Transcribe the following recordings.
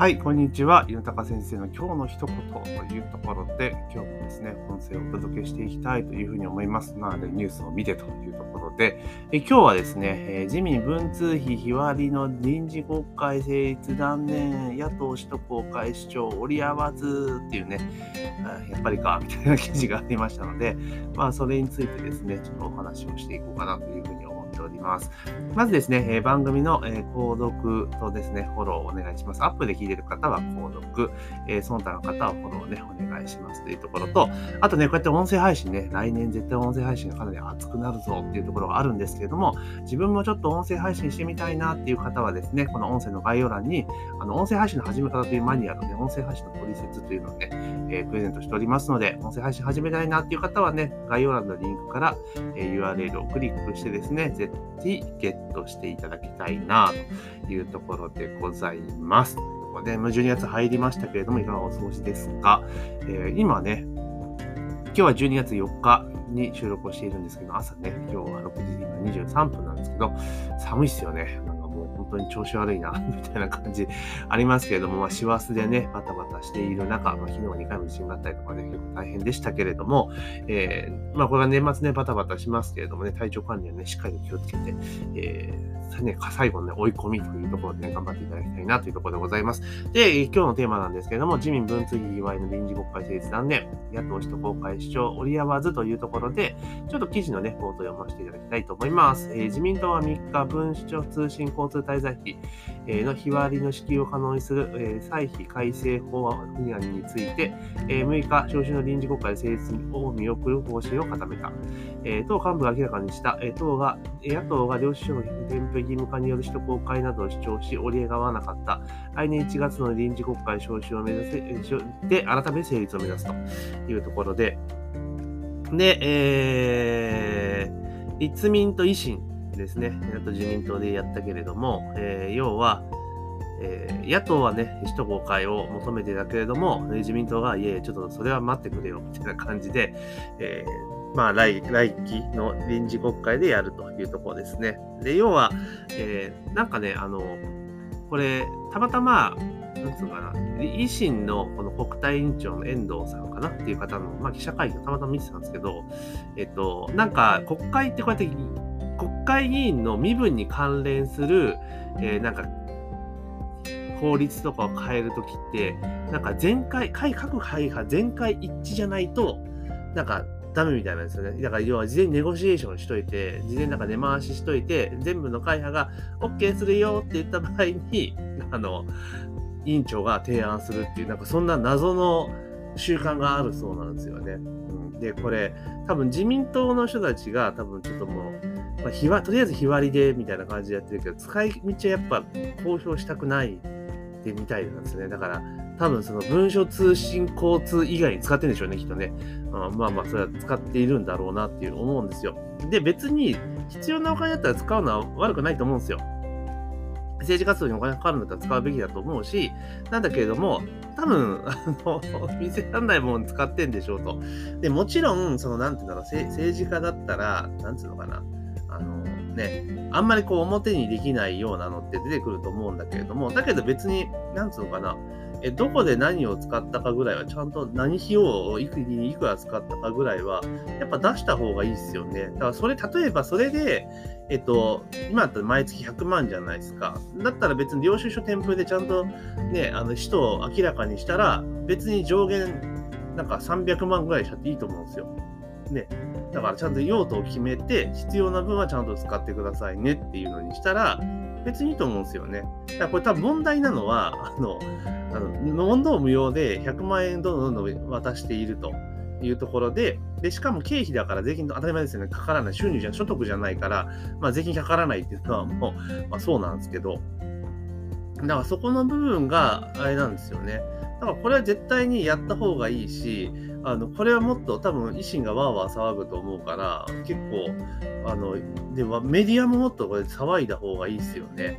はい、こんにちは。ゆたか先生の今日の一言というところで、今日もですね、音声をお届けしていきたいというふうに思います。なので、ニュースを見てというところで、え今日はですね、え自民文通費日割りの臨時国会成立断念、野党首都公開主張折り合わずっていうね、やっぱりか、みたいな記事がありましたので、まあ、それについてですね、ちょっとお話をしていこうかなというふうに思いますっております。まずですね、え番組の、え購読とですね、フォローをお願いします。アップで聞いてる方は購読、えその他の方はフォローね、お願いしますというところと、あとね、こうやって音声配信ね、来年絶対音声配信がかなり熱くなるぞっていうところがあるんですけれども、自分もちょっと音声配信してみたいなっていう方はですね、この音声の概要欄に、あの、音声配信の始め方というマニュアルで、音声配信の取説というのをね、えー、プレゼントしておりますので、音声配信始めたいなっていう方はね、概要欄のリンクから、えー、URL をクリックしてですね、ぜひゲットしていただきたいなというところでございます。で、12月入りましたけれども、いかがお過ごしですか、えー、今ね、今日は12月4日に収録をしているんですけど、朝ね、今日は6時23分なんですけど、寒いっすよね。当に調子悪いな、みたいな感じありますけれども、まあ、師走でね、バタバタしている中、まあ、昨日2回も地震があったりとかね、結構大変でしたけれども、えー、まあ、これは年末ね、バタバタしますけれどもね、体調管理はね、しっかり気をつけて、えー、最後のね、追い込みというところでね、頑張っていただきたいなというところでございます。で、今日のテーマなんですけれども、自民文通費祝いの臨時国会成立断念、野党首都公開主張折り合わずというところで、ちょっと記事のね、冒頭読ませていただきたいと思います。えー、自民党は3日、文書通信交通対滞在費、の日割りの支給を可能にする歳費改正法案について、6日、召集の臨時国会成立を見送る方針を固めた。党幹部が明らかにした、党が野党が領収書の添付義務化による首都公開などを主張し、折り合わなかった。来年1月の臨時国会召集を目指せ、で、改め成立を目指すというところで、で、えー、立民と維新ですね、あと自民党でやったけれども、えー、要は、えー、野党はね、首都公開を求めてたけれども、自民党が、いえ、ちょっとそれは待ってくれよ、みたいな感じで、えー、まあ来、来期の臨時国会でやるというところですね。で、要は、えー、なんかね、あの、これ、たまたま、なんつうかな、維新のこの国対委員長の遠藤さんかなっていう方の、まあ、記者会見をたまたま見てたんですけど、えっと、なんか国会ってこうやって会議員の身分に関連する、えー、なんか、法律とかを変えるときって、なんか全会、会各会派全会一致じゃないと、なんかダメみたいなんですよね。だから要は事前にネゴシエーションしといて、事前なんか根回ししといて、全部の会派が OK するよって言った場合に、あの、委員長が提案するっていう、なんかそんな謎の習慣があるそうなんですよね。で、これ、多分自民党の人たちが多分ちょっともう、まあ、日はとりあえず日割りでみたいな感じでやってるけど、使い道はやっぱ公表したくないでみたいなんですね。だから、多分その文書通信交通以外に使ってるんでしょうね、きっとね。まあまあ、それは使っているんだろうなっていう思うんですよ。で、別に必要なお金だったら使うのは悪くないと思うんですよ。政治活動にお金かかるんだったら使うべきだと思うし、なんだけれども、多分、あの、見せらんないもの使ってんでしょうと。で、もちろん、その、なんていうんだろう、政治家だったら、なんていうのかな。あのね、あんまりこう表にできないようなのって出てくると思うんだけれども、だけど別に、なんつうのかな、えどこで何を使ったかぐらいは、ちゃんと何費用をいくいくら使ったかぐらいは、やっぱ出した方がいいですよね。だからそれ、例えばそれで、えっと、今だったら毎月100万じゃないですか。だったら別に領収書添付でちゃんとね、あの、使途を明らかにしたら、別に上限なんか300万ぐらいしちゃっていいと思うんですよ。ね。だからちゃんと用途を決めて、必要な分はちゃんと使ってくださいねっていうのにしたら、別にいいと思うんですよね。だからこれ多分問題なのは、あの、あの問答無用で100万円どんどんどんどん渡しているというところで、で、しかも経費だから税金と当たり前ですよね。かからない。収入じゃ、所得じゃないから、まあ税金かからないっていうのはもう、まあそうなんですけど、だからそこの部分があれなんですよね。だからこれは絶対にやった方がいいし、あのこれはもっと多分維新がわーわー騒ぐと思うから結構あのでもメディアももっとこれ騒いだ方がいいですよね。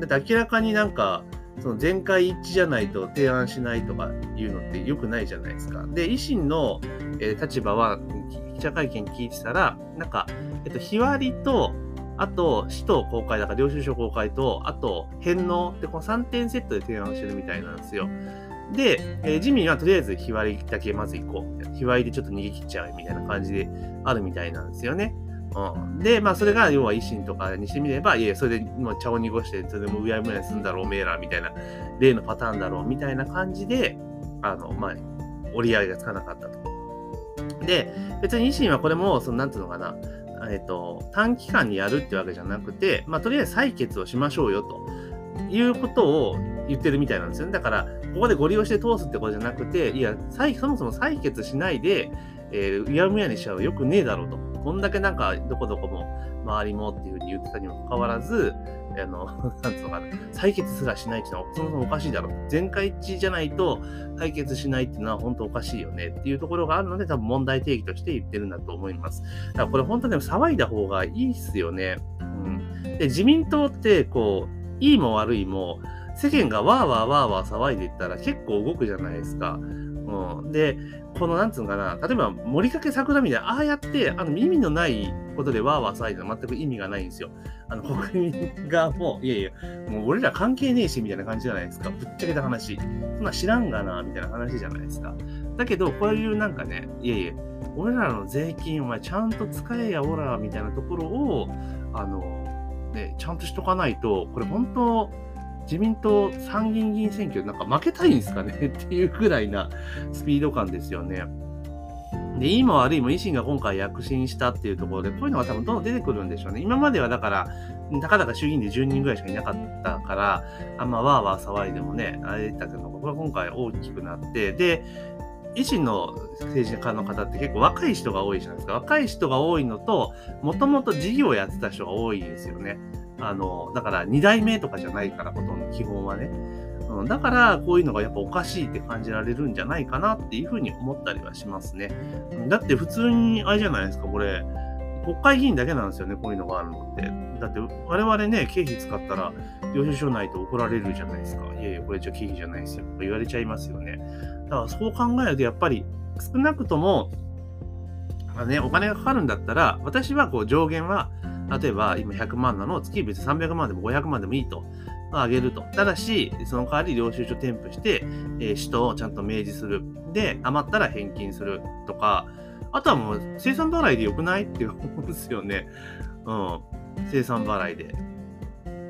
だって明らかになんかその全会一致じゃないと提案しないとかいうのって良くないじゃないですか。で維新の、えー、立場は記者会見聞いてたらなんか、えっと、日割りとあと、使途公開だから領収書公開と、あと、返納ってこの3点セットで提案してるみたいなんですよ。で、えー、自民はとりあえず日割りだけまず行こう。日割りでちょっと逃げ切っちゃうみたいな感じであるみたいなんですよね。うん、で、まあ、それが要は維新とかにしてみれば、いやそれでもう茶を濁して、それでもうやむやにすんだろう、おめえら、みたいな、例のパターンだろう、みたいな感じで、あの、まあ、折り合いがつかなかったと。で、別に維新はこれも、その、なんていうのかな、えっ、と、短期間にやるってわけじゃなくて、まあ、とりあえず採決をしましょうよ、ということを言ってるみたいなんですよね。だから、ここでご利用して通すってことじゃなくて、いや、そもそも採決しないで、えー、うやむやにしちゃうよくねえだろうと。こんだけなんか、どこどこも、周りもっていうふうに言ってたにもかかわらず、あの、なんつうのかな、採決すらしないっていうのはそもそもおかしいだろう。全会一致じゃないと採決しないっていうのは本当おかしいよねっていうところがあるので、多分問題定義として言ってるんだと思います。だからこれ本当に騒いだ方がいいっすよね。うん。で、自民党って、こう、いいも悪いも、世間がわーわーわーわー騒いでいったら結構動くじゃないですか。うん、で、この、なんつうのかな、例えば、森かけ桜みたいな、ああやって、あの、意味のないことでわーわー騒いで全く意味がないんですよ。あの、国民がもう、いやいや、もう俺ら関係ねえし、みたいな感じじゃないですか。ぶっちゃけた話。そんな知らんがな、みたいな話じゃないですか。だけど、こういうなんかね、いやいや、俺らの税金、お前ちゃんと使えや、おら、みたいなところを、あの、ね、ちゃんとしとかないと、これ本当、自民党参議院議員選挙なんか負けたいんですかねっていうくらいなスピード感ですよね。で、いいも悪いも維新が今回躍進したっていうところで、こういうのが多分どんどん出てくるんでしょうね。今まではだから、たかだか衆議院で10人ぐらいしかいなかったから、あんまわーわー騒いでもね、あれだったけど、これは今回大きくなって、で、維新の政治家の方って結構若い人が多いじゃないですか。若い人が多いのと、もともと事業をやってた人が多いんですよね。あの、だから2代目とかじゃないから、ほとんど基本はね。うん、だから、こういうのがやっぱおかしいって感じられるんじゃないかなっていうふうに思ったりはしますね。だって普通に、あれじゃないですか、これ、国会議員だけなんですよね、こういうのがあるのって。だって、我々ね、経費使ったら、領収書ないと怒られるじゃないですか。いやいや、これじゃ経費じゃないですよ。とか言われちゃいますよね。だからそう考えると、やっぱり、少なくとも、まあね、お金がかかるんだったら、私はこう上限は、例えば今100万なのを月別300万でも500万でもいいと。あげると。ただし、その代わり領収書添付して、えー、使途をちゃんと明示する。で、余ったら返金するとか、あとはもう生産払いでよくない？って思うんですよね。うん。生産払いで。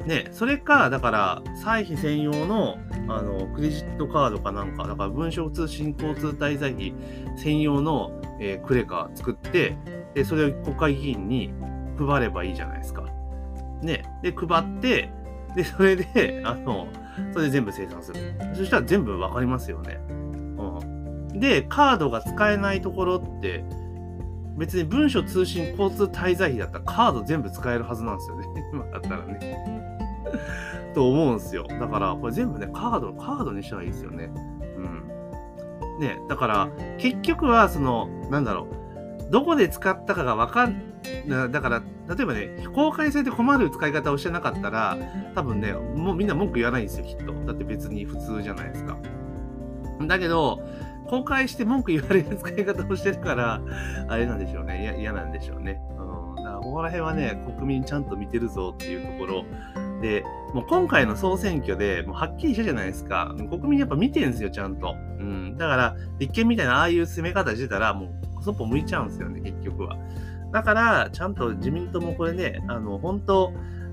ね、それか、だから、歳費専用の、あの、クレジットカードかなんか、だから文書通信交通滞在費専用の、えー、クレカ作って、で、それを国会議員に配ればいいじゃないですか。ね。で、配って、で、それで、あの、それで全部生産する。そしたら全部わかりますよね。うん。で、カードが使えないところって、別に文書通信交通滞在費だったらカード全部使えるはずなんですよね。今だったらね。と思うんですよ。だから、これ全部ね、カード、カードにしたらいいですよね。うん。ね、だから、結局は、その、なんだろう。どこで使ったかがわかん、だから、例えばね、公開されて困る使い方をしてなかったら、多分ね、もうみんな文句言わないんですよ、きっと。だって別に普通じゃないですか。だけど、公開して文句言われる使い方をしてるから、あれなんでしょうね。嫌なんでしょうね。うん。だからここら辺はね、国民ちゃんと見てるぞっていうところ。で、もう今回の総選挙でもうはっきりしたじゃないですか。国民やっぱ見てるんですよ、ちゃんと。うん。だから、立憲みたいなああいう攻め方してたら、もうそっぽ向いちゃうんですよね、結局は。だから、ちゃんと自民党もこれね、あの、本当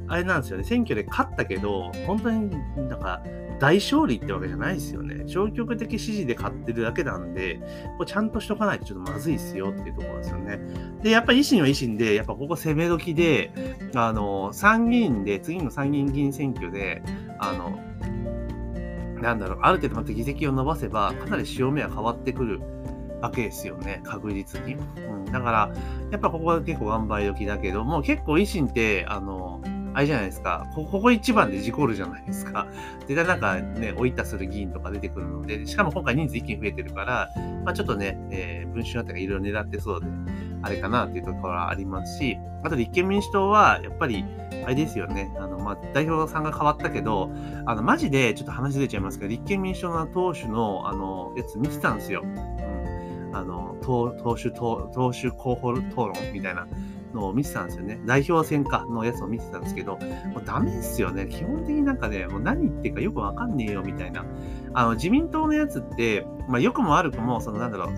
あれなんですよね、選挙で勝ったけど、本当になんか大勝利ってわけじゃないですよね。消極的支持で勝ってるだけなんで、これちゃんとしとかないとちょっとまずいっすよっていうところですよね。で、やっぱり維新は維新で、やっぱここ攻め時で、あの、参議院で、次の参議院議員選挙で、あの、なんだろう、ある程度また議席を伸ばせば、かなり潮目は変わってくるわけですよね、確実に。うん、だから、やっぱここは結構頑張り時だけども、結構維新って、あの、あれじゃないですか、ここ一番で事故るじゃないですか。絶対なんかね、おいたする議員とか出てくるので、しかも今回人数一気に増えてるから、まあちょっとね、えー、文春あたりがいろいろ狙ってそうで、あれかなっていうところはありますし、あと立憲民主党は、やっぱり、あれですよね、あの、まあ、代表さんが変わったけど、あの、マジでちょっと話出ちゃいますけど、立憲民主党の党首の、あの、やつ見てたんですよ。あの、党党首党、党首候補討論みたいなのを見てたんですよね。代表選かのやつを見てたんですけど、もうダメですよね。基本的になんかね、もう何言ってるかよくわかんねえよみたいな。あの、自民党のやつって、まあ、良くも悪くも、そのなんだろう、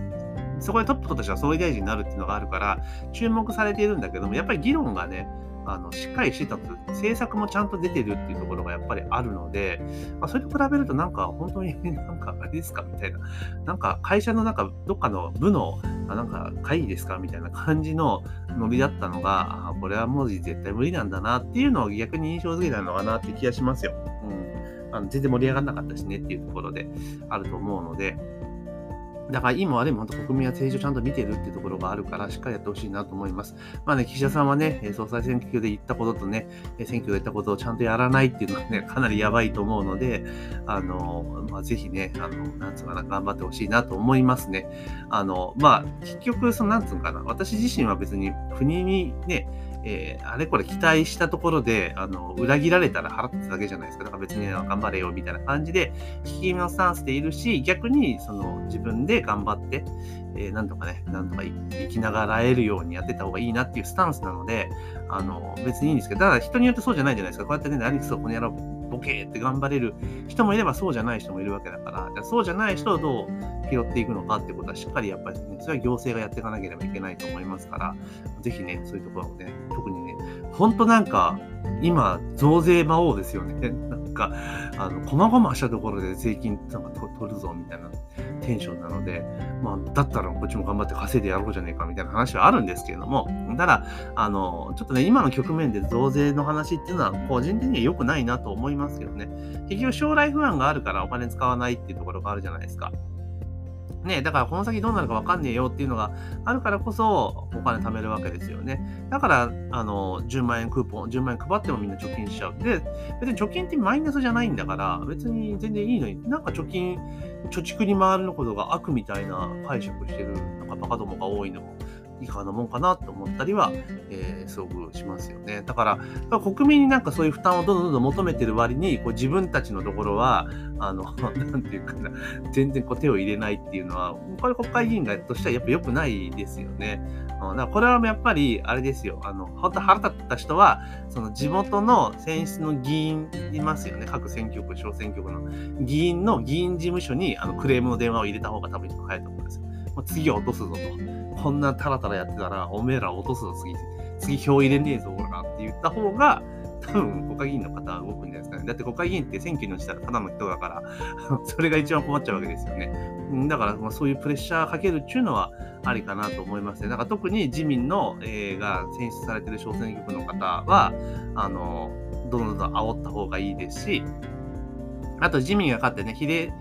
そこでトップとしては総理大臣になるっていうのがあるから、注目されているんだけども、やっぱり議論がね、あのしっかりしてたと、政策もちゃんと出てるっていうところがやっぱりあるので、まあ、それと比べるとなんか本当になんかあれですか？みたいな、なんか会社のなんかどっかの部のなんか会議ですか？みたいな感じのノリだったのが、あこれはもう絶対無理なんだなっていうのを逆に印象づけたのかなって気がしますよ。うん、あの全然盛り上がらなかったしねっていうところであると思うので、だから今はでも本当国民は政治をちゃんと見てるっていうところがあるから、しっかりやってほしいなと思います。まあね、岸田さんはね、総裁選挙で言ったこととね、選挙で言ったことをちゃんとやらないっていうのはね、かなりやばいと思うので、あの、まあ、ぜひね、あの、なんつうかな、頑張ってほしいなと思いますね。あの、まあ、結局、その、なんつうかな、私自身は別に国にね、えー、あれこれ期待したところで、あの、裏切られたら払ってただけじゃないですか。だから別に頑張れよみたいな感じで、引きのスタンスでいるし、逆に、その、自分で頑張って、えー、なんとかね、なんとか生きながらえるようにやってた方がいいなっていうスタンスなので、あの、別にいいんですけど、ただ人によってそうじゃないじゃないですか。こうやってね、何そこにやろうボケーって頑張れる人もいればそうじゃない人もいるわけだから、じゃそうじゃない人をどう拾っていくのかってことはしっかりやっぱりね、それは行政がやっていかなければいけないと思いますから、ぜひね、そういうところをね、特にね、ほんとなんか、今、増税魔王ですよね。なんか、あの、細々したところで税金なんか取るぞみたいなテンションなので、まあ、だったらこっちも頑張って稼いでやろうじゃねえかみたいな話はあるんですけれども、ただ、あの、ちょっとね、今の局面で増税の話っていうのは、個人的には良くないなと思いますけどね。結局将来不安があるからお金使わないっていうところがあるじゃないですか。ね、だからこの先どうなるか分かんねえよっていうのがあるからこそお金貯めるわけですよね。だから、あの、10万円クーポン、10万円配ってもみんな貯金しちゃう。で、別に貯金ってマイナスじゃないんだから、別に全然いいのに、なんか貯金、貯蓄に回るのことが悪みたいな解釈してる、なんかバカどもが多いのもいかがなもんかなと思ったりは、えー、すごくしますよね。だから、国民になんかそういう負担をどんどんどんどん求めてる割に、こう自分たちのところは、あの、なんていうかな、全然こう手を入れないっていうのは、これ国会議員がとしてはやっぱ良くないですよね。だからこれはやっぱり、あれですよ。あの、本当腹立った人は、その地元の選出の議員いますよね。各選挙区、小選挙区の議員の議員事務所にあのクレームの電話を入れた方が多分早いと思うんですよ。もう次は落とすぞと。こんなタラタラやってたら、おめえら落とすぞ、次。次票入れねえぞ、ほら、って言った方が、多分国会議員の方は動くんじゃないですかね。だって国会議員って選挙に落ちたらただの人だから、それが一番困っちゃうわけですよね。だから、まあ、そういうプレッシャーかけるっていうのはありかなと思いますね。だから特に自民の、えー、が選出されてる小選挙区の方は、あの、どんどん煽った方がいいですし、あと自民が勝ってね、比例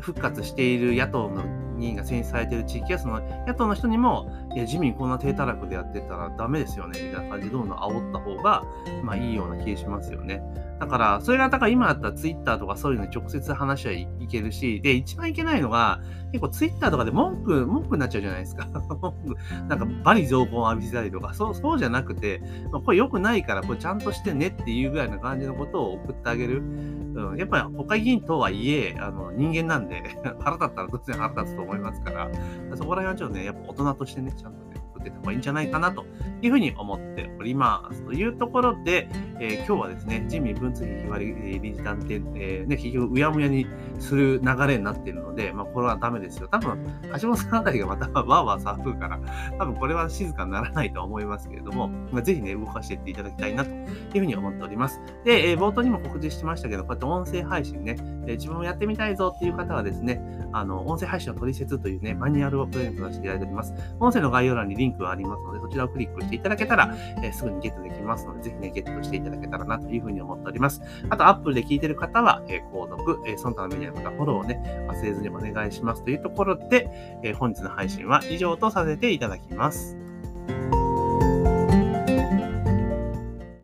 復活している野党の議員が選出されている地域や、その野党の人にも、いや、自民こんな低たらくでやってたらダメですよね、みたいな感じでどんどん煽った方が、まあいいような気がしますよね。だから、それが、だから今だったらツイッターとかそういうのに直接話はいけるし、で、一番いけないのが、結構ツイッターとかで文句、文句になっちゃうじゃないですか。なんか、バリ情報を浴びせたりとか、そう、そうじゃなくて、まあ、これ良くないから、これちゃんとしてねっていうぐらいな感じのことを送ってあげる。うん、やっぱり国会議員とはいえ、あの、人間なんで腹立ったら突然腹立つと思いますから、そこら辺はちょっとね、やっぱ大人としてね、ちゃんと、ってた方がいいんじゃないかなというふうに思っております。というところで、えー、今日はですね、自民文通費日割り理事団って、えー、ね、結局うやむやにする流れになっているので、まあ、これはダメですよ。多分、橋本さんあたりがまたわーわー騒ぐから、多分これは静かにならないと思いますけれども、まあ、ぜひね、動かしていっていただきたいなというふうに思っております。で、えー、冒頭にも告知しましたけど、こうやって音声配信ね、え自分もやってみたいぞっていう方はですね、あの、音声配信の取説というね、マニュアルをプレゼントさせていただいております。音声の概要欄にリンクがありますので、そちらをクリックしていただけたら、えー、すぐにゲットできますので、ぜひね、ゲットしていただけたらなというふうに思っております。あと、Apple で聞いてる方は、えー、購読、えー、その他のメディアの方、フォローをね、忘れずにお願いしますというところで、えー、本日の配信は以上とさせていただきます。